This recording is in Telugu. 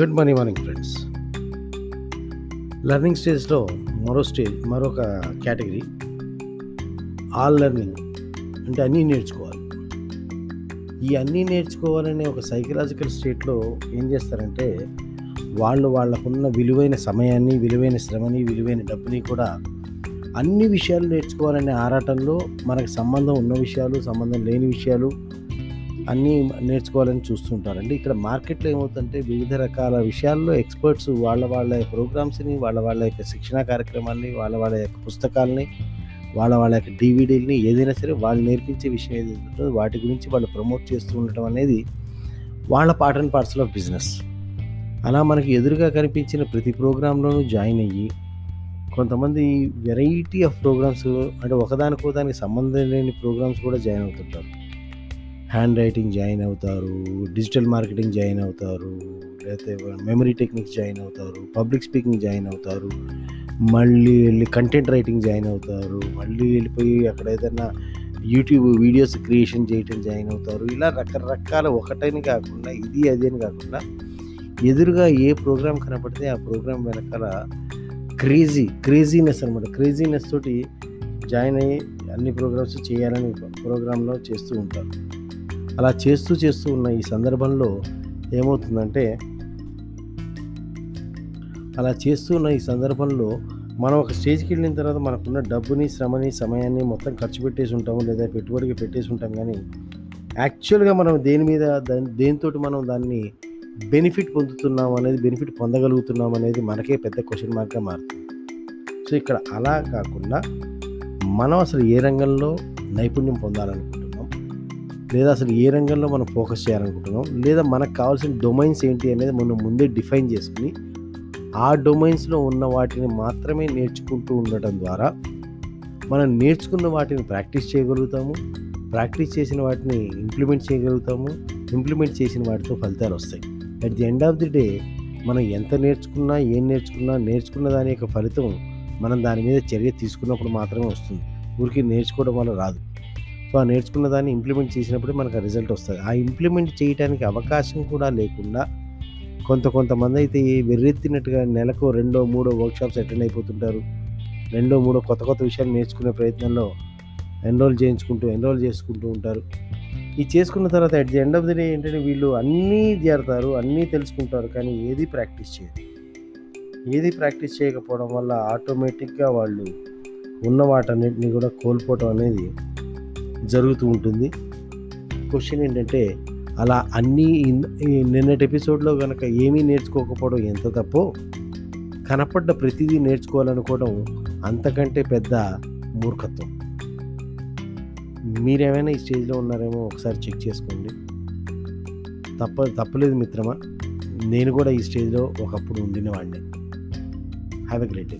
Good morning morning friends. Learning స్టేజ్లో మరో స్టేజ్ మరొక కేటగిరీ ఆల్ లెర్నింగ్ అంటే అన్నీ నేర్చుకోవాలి. ఈ అన్నీ నేర్చుకోవాలనే ఒక సైకలాజికల్ స్టేట్లో ఏం చేస్తారంటే వాళ్ళు వాళ్ళకున్న విలువైన సమయాన్ని విలువైన శ్రమని విలువైన డబ్బుని కూడా అన్ని విషయాలు నేర్చుకోవాలనే ఆరాటంలో మనకు సంబంధం ఉన్న విషయాలు సంబంధం లేని విషయాలు అన్నీ నేర్చుకోవాలని చూస్తుంటారండి. ఇక్కడ మార్కెట్లో ఏమవుతుందంటే వివిధ రకాల విషయాల్లో ఎక్స్పర్ట్స్ వాళ్ళ వాళ్ళ ప్రోగ్రామ్స్ని వాళ్ళ వాళ్ళ యొక్క శిక్షణా కార్యక్రమాన్ని వాళ్ళ వాళ్ళ యొక్క పుస్తకాలని వాళ్ళ వాళ్ళ యొక్క డివిడీలని ఏదైనా సరే వాళ్ళు నేర్పించే విషయం ఏదైతే ఉంటుందో వాటి గురించి వాళ్ళు ప్రమోట్ చేస్తూ ఉండటం అనేది వాళ్ళ part and parcel of business. అలా మనకి ఎదురుగా కనిపించిన ప్రతి ప్రోగ్రాంలోనూ జాయిన్ అయ్యి కొంతమంది వెరైటీ ఆఫ్ ప్రోగ్రామ్స్ అంటే ఒకదానికో దానికి సంబంధం లేని ప్రోగ్రామ్స్ కూడా జాయిన్ అవుతుంటారు. హ్యాండ్ రైటింగ్ జాయిన్ అవుతారు డిజిటల్ మార్కెటింగ్ జాయిన్ అవుతారు లేకపోతే మెమరీ టెక్నిక్స్ జాయిన్ అవుతారు పబ్లిక్ స్పీకింగ్ జాయిన్ అవుతారు మళ్ళీ వెళ్ళి కంటెంట్ రైటింగ్ జాయిన్ అవుతారు మళ్ళీ వెళ్ళిపోయి అక్కడ ఏదైనా యూట్యూబ్ వీడియోస్ క్రియేషన్ చేయటం జాయిన్ అవుతారు. ఇలా రకరకాల ఒకటని కాకుండా ఇది అది అని కాకుండా ఎదురుగా ఏ ప్రోగ్రామ్ కనపడితే ఆ ప్రోగ్రాం వెనకాల క్రేజీ క్రేజీనెస్ అనమాట క్రేజీనెస్ తోటి జాయిన్ అయ్యి అన్ని ప్రోగ్రామ్స్ చేయాలని ప్రోగ్రాంలో చేస్తూ ఉంటారు. అలా చేస్తూ చేస్తూ ఉన్న ఈ సందర్భంలో ఏమవుతుందంటే అలా చేస్తూ ఉన్న ఈ సందర్భంలో మనం ఒక స్టేజ్కి వెళ్ళిన తర్వాత మనకున్న డబ్బుని శ్రమని సమయాన్ని మొత్తం ఖర్చు పెట్టేసి ఉంటాము లేదా పెట్టుబడికి పెట్టేసి ఉంటాం కానీ యాక్చువల్గా మనం దేని మీద దాని దేనితో మనం దాన్ని బెనిఫిట్ పొందుతున్నాం అనేది బెనిఫిట్ పొందగలుగుతున్నాం అనేది మనకే పెద్ద క్వశ్చన్ మార్క్గా మారుతుంది. సో ఇక్కడ అలా కాకుండా మనం అసలు ఏ రంగంలో నైపుణ్యం పొందాలనుకుంటున్నాం లేదా అసలు ఏ రంగంలో మనం ఫోకస్ చేయాలనుకుంటున్నాం లేదా మనకు కావాల్సిన డొమైన్స్ ఏంటి అనేది మనం ముందే డిఫైన్ చేసుకుని ఆ డొమైన్స్లో ఉన్న వాటిని మాత్రమే నేర్చుకుంటూ ఉండటం ద్వారా మనం నేర్చుకున్న వాటిని ప్రాక్టీస్ చేయగలుగుతాము ప్రాక్టీస్ చేసిన వాటిని ఇంప్లిమెంట్ చేయగలుగుతాము ఇంప్లిమెంట్ చేసిన వాటితో ఫలితాలు వస్తాయి. At the end of the day మనం ఎంత నేర్చుకున్నా ఏం నేర్చుకున్నా నేర్చుకున్న దాని యొక్క ఫలితం మనం దాని మీద చర్య తీసుకున్నప్పుడు మాత్రమే వస్తుంది. ఊరికి నేర్చుకోవడం వల్ల రాదు. సో ఆ నేర్చుకున్న దాన్ని ఇంప్లిమెంట్ చేసినప్పుడు మనకు ఆ రిజల్ట్ వస్తుంది. ఆ ఇంప్లిమెంట్ చేయడానికి అవకాశం కూడా లేకుండా కొంత కొంతమంది అయితే వెర్రెత్తినట్టుగా నెలకు రెండో మూడో వర్క్షాప్స్ అటెండ్ అయిపోతుంటారు. రెండో మూడో కొత్త కొత్త విషయాలు నేర్చుకునే ప్రయత్నంలో ఎన్రోల్ చేయించుకుంటూ ఎన్రోల్ చేసుకుంటూ ఉంటారు. ఈ చేసుకున్న తర్వాత at the end of the day ఏంటంటే వీళ్ళు అన్నీ చేరతారు అన్నీ తెలుసుకుంటారు కానీ ఏది ప్రాక్టీస్ చేయదు. ఏది ప్రాక్టీస్ చేయకపోవడం వల్ల ఆటోమేటిక్గా వాళ్ళు ఉన్న వాటన్నిటిని కూడా కోల్పోవటం అనేది జరుగుతూ ఉంటుంది. క్వశ్చన్ ఏంటంటే అలా అన్నీ నిన్నటి ఎపిసోడ్లో కనుక ఏమీ నేర్చుకోకపోవడం ఎంత తప్పో కనపడ్డ ప్రతిదీ నేర్చుకోవాలనుకోవడం అంతకంటే పెద్ద మూర్ఖత్వం. మీరేమైనా ఈ స్టేజ్లో ఉన్నారేమో ఒకసారి చెక్ చేసుకోండి. తప్ప తప్పలేదు మిత్రమా నేను కూడా ఈ స్టేజ్లో ఒకప్పుడు ఉండినవాడిని. Have a great day